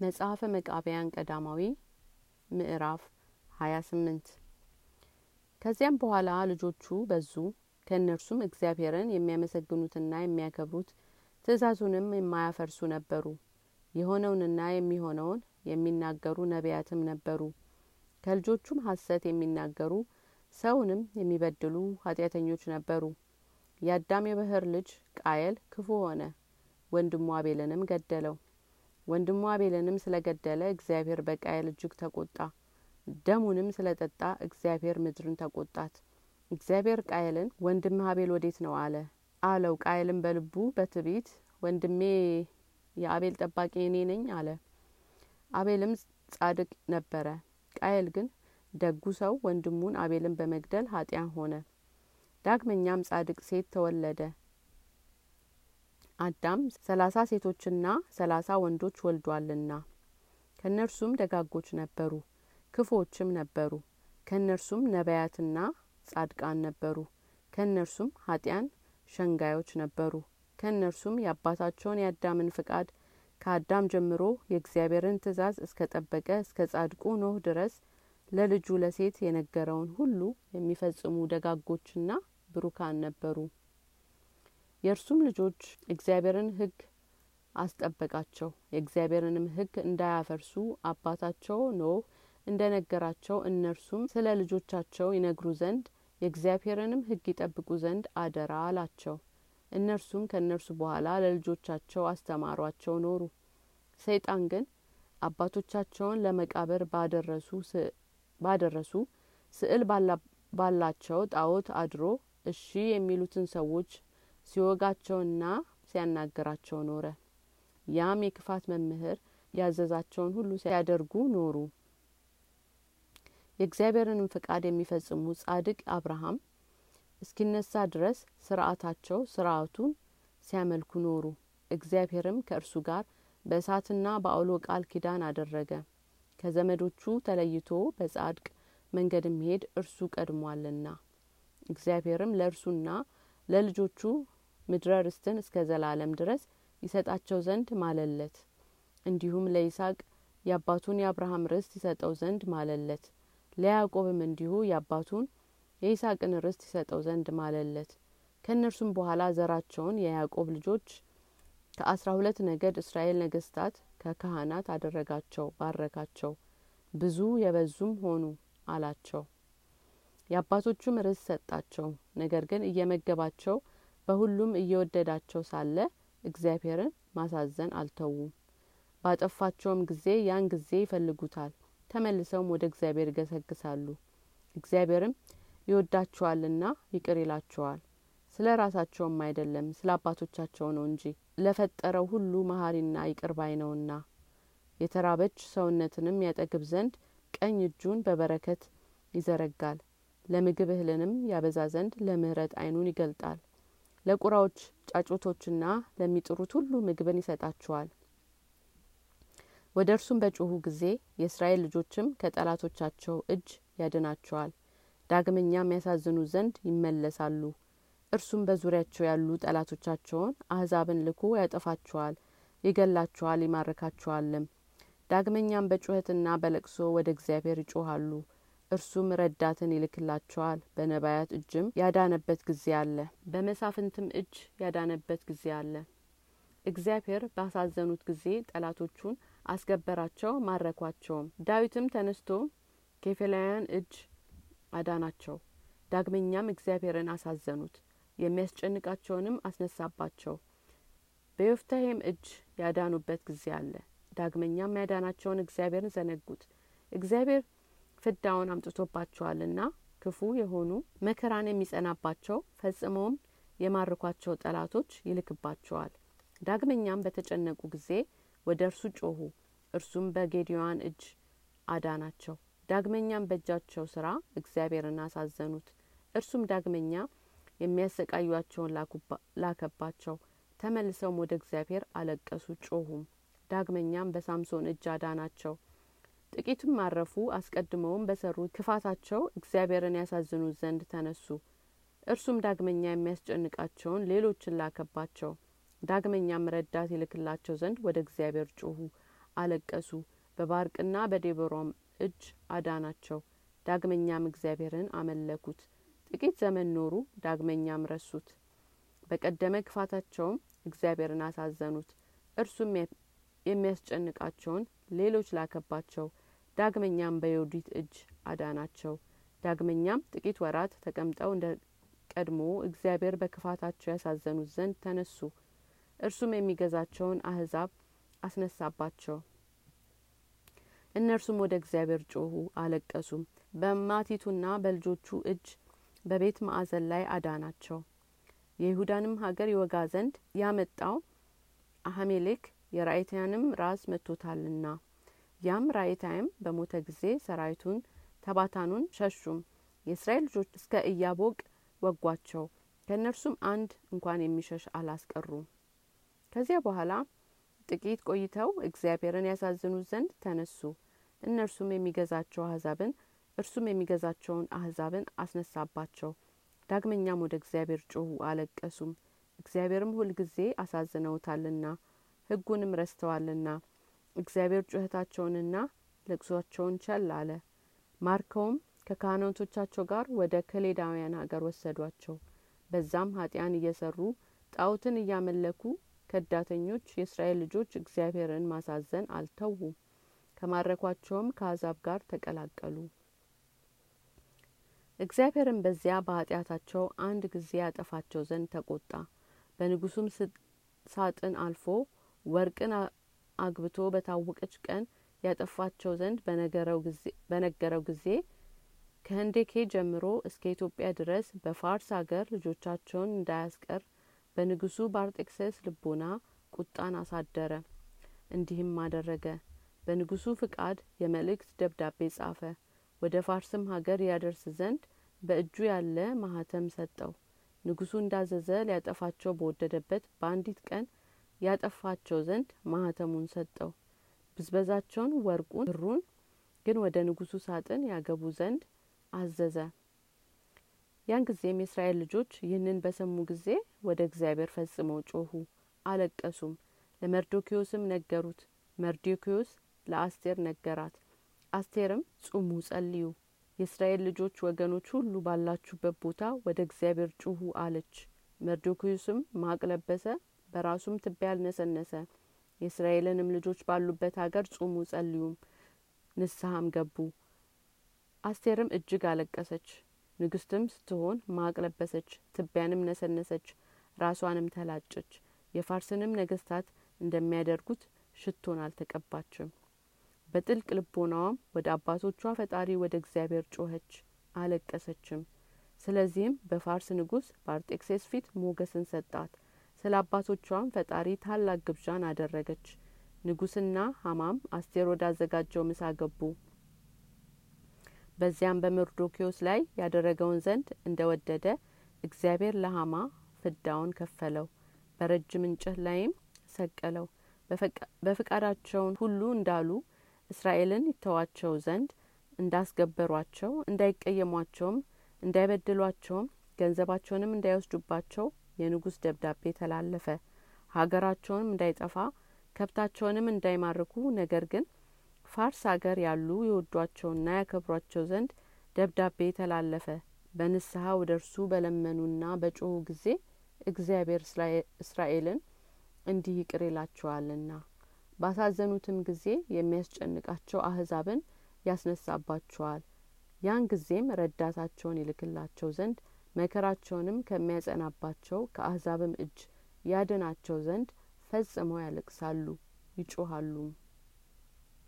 መጽሐፈ መቃብያን ቀዳማዊ ምዕራፍ ሀያ ስምንት። ከዚያም በኋላ ልጆቹ በዙ ከእነርሱም እግዚአብሔርን የሚያመሰግኑትና የሚያከብሩት ትእዛዙንም የማያፈርሱ ነበሩ። የሆነውንና የሚሆነውን የሚናገሩ ነቢያትም ነበሩ። ከልጆቹም ሀሰት የሚናገሩ ሰውንም የሚበድሉ ኃጢአተኞች ነበሩ። የአዳም የባህር ልጅ ቃየል ክፉ ሆነ ወንድሙ አቤልንም ገደለው ወንድሙ አቤልንም ስለ ገደለ እግዚአብሔር በቃየል እጅግ ተቆጣ። ደሙንም ስለ ጠጣ እግዚአብሔር ምድርን ተቆጣት። እግዚአብሔር ቃየልን ወንድምህ አቤል ወዴት ነው አለ። አለው። ቃየልም በልቡ በትዕቢት ወንድሜ የአቤል ጠባቂ እኔ ነኝ አለ። አቤልም ጻድቅ ነበረ። ቃየል ግን ደጉ ሰው ወንድሙን አቤልን በመግደል ኃጢያን ሆነ። ዳግመኛም ጻድቅ ሴት ተወለደ አዳም ሰላሳ ሴቶችና ሰላሳ ወንዶች ወልዷልና። ከእነርሱም ደጋጎች ነበሩ ክፉዎችም ነበሩ። ከእነርሱም ነቢያትና ጻድቃን ነበሩ። ከእነርሱም ኃጢያን ሸንጋዮች ነበሩ። ከእነርሱም የአባታቸውን የአዳምን ፍቃድ ከአዳም ጀምሮ የእግዚአብሔርን ትእዛዝ እስከ ጠበቀ እስከ ጻድቁ ኖህ ድረስ ለልጁ ለሴት የነገረውን ሁሉ የሚፈጽሙ ደጋጎችና ብሩካን ነበሩ የእርሱም ልጆች እግዚአብሔርን ህግ አስጠበቃቸው። የእግዚአብሔርንም ህግ እንዳያፈርሱ አባታቸው ኖህ እንደ ነገራቸው እነርሱም ስለ ልጆቻቸው ይነግሩ ዘንድ የእግዚአብሔርንም ህግ ይጠብቁ ዘንድ አደራ አላቸው። እነርሱም ከእነርሱ በኋላ ለልጆቻቸው አስተማሯቸው ኖሩ። ሰይጣን ግን አባቶቻቸውን ለመቃብር ባደረሱ ስዕል ባላቸው ጣዖት አድሮ እሺ የሚሉትን ሰዎች ሲወጋቸውና ሲያናግራቸው ኖረ። ያም የክፋት መምህር ያዘዛቸውን ሁሉ ሲያደርጉ ኖሩ። የእግዚአብሔርንም ፍቃድ የሚፈጽሙ ጻድቅ አብርሃም እስኪነሳ ድረስ ስርአታቸው ስርአቱን ሲያመልኩ ኖሩ። እግዚአብሔርም ከእርሱ ጋር በእሳትና በአውሎ ቃል ኪዳን አደረገ። ከዘመዶቹ ተለይቶ በጻድቅ መንገድ መሄድ እርሱ ቀድሟልና እግዚአብሔርም ለእርሱና ለልጆቹ ምድረ ርስትን እስከ ዘላለም ድረስ ይሰጣቸው ዘንድ ማለለት። እንዲሁም ለይስሐቅ የአባቱን የአብርሃም ርስት ይሰጠው ዘንድ ማለለት። ለያዕቆብም እንዲሁ የአባቱን የይስሐቅን ርስት ይሰጠው ዘንድ ማለለት። ከእነርሱም በኋላ ዘራቸውን የያዕቆብ ልጆች ከአስራ ሁለት ነገድ እስራኤል ነገስታት ከካህናት አደረጋቸው ባረካቸው ብዙ የበዙም ሆኑ አላቸው የአባቶቹም ርስት ሰጣቸው። ነገር ግን እየመገባቸው በሁሉም እየወደዳቸው ሳለ እግዚአብሔርን ማሳዘን አልተዉም። ባጠፋቸውም ጊዜ ያን ጊዜ ይፈልጉታል። ተመልሰውም ወደ እግዚአብሔር ይገሰግሳሉ። እግዚአብሔርም ይወዳቸዋልና ይቅር ይላቸዋል። ስለ ራሳቸውም አይደለም ስለ አባቶቻቸው ነው እንጂ። ለፈጠረው ሁሉ መሀሪና ይቅር ባይ ነውና። የተራበች ሰውነትንም ያጠግብ ዘንድ ቀኝ እጁን በበረከት ይዘረጋል ለምግብ እህልንም ያበዛ ዘንድ ለምህረት አይኑን ይገልጣል። ለቁራዎች ጫጩቶችና ለሚጥሩት ሁሉ ምግብን ይሰጣቸዋል ወደ እርሱም በጮሁ ጊዜ የእስራኤል ልጆችም ከጠላቶቻቸው እጅ ያድናቸዋል። ዳግመኛም ያሳዝኑ ዘንድ ይመለሳሉ። እርሱም በዙሪያቸው ያሉ ጠላቶቻቸውን አህዛብን ልኮ ያጠፋቸዋል ይገላቸዋል ይማርካቸዋልም ዳግመኛም በጩኸትና በለቅሶ ወደ እግዚአብሔር ይጮሃሉ እርሱም ረዳትን ይልክላቸዋል። በነቢያት እጅም ያዳነበት ጊዜ አለ በመሳፍንትም እጅ ያዳነበት ጊዜ አለ። እግዚአብሔር ባሳዘኑት ጊዜ ጠላቶቹን አስገበራቸው ማረኳቸውም። ዳዊትም ተነስቶ ከፌላውያን እጅ አዳናቸው ዳግመኛም እግዚአብሔርን አሳዘኑት የሚያስጨንቃቸውንም አስነሳባቸው። በዮፍታሄም እጅ ያዳኑበት ጊዜ አለ ዳግመኛም ያዳናቸውን እግዚአብሔርን ዘነጉት። እግዚአብሔር ፍዳውን አምጥቶባቸዋልና ክፉ የሆኑ መከራን የሚጸናባቸው ፈጽመውም የማርኳቸው ጠላቶች ይልክባቸዋል። ዳግመኛም በተጨነቁ ጊዜ ወደ እርሱ ጮሁ እርሱም በጌዲዮን እጅ አዳናቸው። ዳግመኛም በእጃቸው ስራ እግዚአብሔርን አሳዘኑት። እርሱም ዳግመኛ የሚያሰቃዩቸውን ላከባቸው። ተመልሰውም ወደ እግዚአብሔር አለቀሱ ጮሁም ዳግመኛም በሳምሶን እጅ አዳናቸው ጥቂትም አረፉ አስቀድመውም በሰሩት ክፋታቸው እግዚአብሔርን ያሳዝኑት ዘንድ ተነሱ እርሱም ዳግመኛ የሚያስጨንቃቸውን ሌሎችን ላከባቸው ዳግመኛም ረዳት ይልክላቸው ዘንድ ወደ እግዚአብሔር ጮሁ አለቀሱ። በባርቅና በዴቦራም እጅ አዳናቸው። ዳግመኛም እግዚአብሔርን አመለኩት። ጥቂት ዘመን ኖሩ፣ ዳግመኛም ረሱት። በቀደመ ክፋታቸውም እግዚአብሔርን አሳዘኑት። እርሱም የሚያስጨንቃቸውን ሌሎች ላከባቸው። ዳግመኛም በዮዲት እጅ አዳናቸው። ዳግመኛም ጥቂት ወራት ተቀምጠው እንደ ቀድሞ እግዚአብሔር በክፋታቸው ያሳዘኑት ዘንድ ተነሱ። እርሱም የሚገዛቸውን አህዛብ አስነሳባቸው። እነርሱም ወደ እግዚአብሔር ጮኹ፣ አለቀሱም። በማቲቱና በልጆቹ እጅ በቤት ማዕዘን ላይ አዳናቸው። የይሁዳንም ሀገር ይወጋ ዘንድ ያመጣው አሀሜሌክ የራእይታያንም ራስ መጥቶታልና። ያም ራእይታይም በሞተ ጊዜ ሰራዊቱን ተባታኑን ሸሹም። የእስራኤል ልጆች እስከ ኢያቦቅ ወጓቸው። ከእነርሱም አንድ እንኳን የሚሸሽ አላስቀሩም። ከዚያ በኋላ ጥቂት ቆይተው እግዚአብሔርን ያሳዝኑት ዘንድ ተነሱ። እነርሱም የሚገዛቸው አህዛብን እርሱም የሚገዛቸውን አህዛብን አስነሳባቸው። ዳግመኛም ወደ እግዚአብሔር ጮኹ፣ አለቀሱም። እግዚአብሔርም ሁልጊዜ አሳዝነውታልና ሕጉንም ረስተዋልና እግዚአብሔር ጩኸታቸውንና ለቅሷቸውን ቸል አለ። ማርከውም ከካህናቶቻቸው ጋር ወደ ከሌዳውያን ሀገር ወሰዷቸው። በዛም ኃጢያን እየሰሩ ጣዖትን እያመለኩ ከዳተኞች የእስራኤል ልጆች እግዚአብሔርን ማሳዘን አልተዉም። ከማረኳቸውም ከአሕዛብ ጋር ተቀላቀሉ። እግዚአብሔርም በዚያ በኃጢአታቸው አንድ ጊዜ ያጠፋቸው ዘንድ ተቆጣ። በንጉሱም ሳጥን አልፎ ወርቅን አግብቶ በታወቀች ቀን ያጠፋቸው ዘንድ በነገረው ጊዜ ከህንዴኬ ጀምሮ እስከ ኢትዮጵያ ድረስ በፋርስ አገር ልጆቻቸውን እንዳያስቀር በንጉሱ በአርጤክስስ ልቦና ቁጣን አሳደረ። እንዲህም አደረገ። በንጉሱ ፍቃድ የመልእክት ደብዳቤ ጻፈ። ወደ ፋርስም ሀገር ያደርስ ዘንድ በእጁ ያለ ማህተም ሰጠው። ንጉሱ እንዳዘዘ ሊያጠፋቸው በወደደበት በአንዲት ቀን ያጠፋቸው ዘንድ ማህተሙን ሰጠው። ብዝበዛቸውን፣ ወርቁን፣ ብሩን ግን ወደ ንጉሱ ሳጥን ያገቡ ዘንድ አዘዘ። ያን ጊዜም የእስራኤል ልጆች ይህንን በሰሙ ጊዜ ወደ እግዚአብሔር ፈጽመው ጮኹ፣ አለቀሱም። ለመርዶኪዮስም ነገሩት። መርዶኪዮስ ለአስቴር ነገራት። አስቴርም ጹሙ፣ ጸልዩ፣ የእስራኤል ልጆች ወገኖች ሁሉ ባላችሁበት ቦታ ወደ እግዚአብሔር ጩሁ አለች። መርዶኪዮስም ማቅ ለበሰ፣ በራሱም ትቢያ ነሰነሰ። የእስራኤልንም ልጆች ባሉበት ሀገር ጹሙ፣ ጸልዩም፣ ንስሐም ገቡ። አስቴርም እጅግ አለቀሰች። ንግስትም ስትሆን ማቅ ለበሰች፣ ትቢያንም ነሰነሰች፣ ራሷንም ተላጨች። የፋርስንም ነገስታት እንደሚያደርጉት ሽቶን አልተቀባችም። በጥልቅ ልቦናዋም ወደ አባቶቿ ፈጣሪ ወደ እግዚአብሔር ጮኸች፣ አለቀሰችም። ስለዚህም በፋርስ ንጉስ በአርጤክሴስ ፊት ሞገስን ሰጣት። ስለ አባቶቿም ፈጣሪ ታላቅ ግብዣን አደረገች። ንጉስና ሀማም አስቴር ወዳዘጋጀው ምሳ ገቡ። በዚያም በመርዶኪዎስ ላይ ያደረገውን ዘንድ እንደ ወደደ እግዚአብሔር ለሀማ ፍዳውን ከፈለው፣ በረጅም እንጨት ላይም ሰቀለው። በፍቃዳቸውን ሁሉ እንዳሉ እስራኤልን ይተዋቸው ዘንድ እንዳስገበሯቸው እንዳይቀየሟቸውም እንዳይበድሏቸውም ገንዘባቸውንም እንዳይወስዱባቸው የንጉስ ደብዳቤ ተላለፈ። ሀገራቸውንም እንዳይጠፋ ከብታቸውንም እንዳይማርኩ ነገር ግን ፋርስ ሀገር ያሉ የወዷቸውና ያከብሯቸው ዘንድ ደብዳቤ ተላለፈ። በንስሐ ወደ እርሱ በለመኑና በጮሁ ጊዜ እግዚአብሔር እስራኤልን እንዲህ ይቅር ይላቸዋልና ባሳዘኑትም ጊዜ የሚያስጨንቃቸው አህዛብን ያስነሳባቸዋል። ያን ጊዜም ረዳታቸውን ይልክላቸው ዘንድ መከራቸውንም ከሚያጸናባቸው ከአህዛብም እጅ ያድናቸው ዘንድ ፈጽመው ያለቅሳሉ፣ ይጮሃሉም።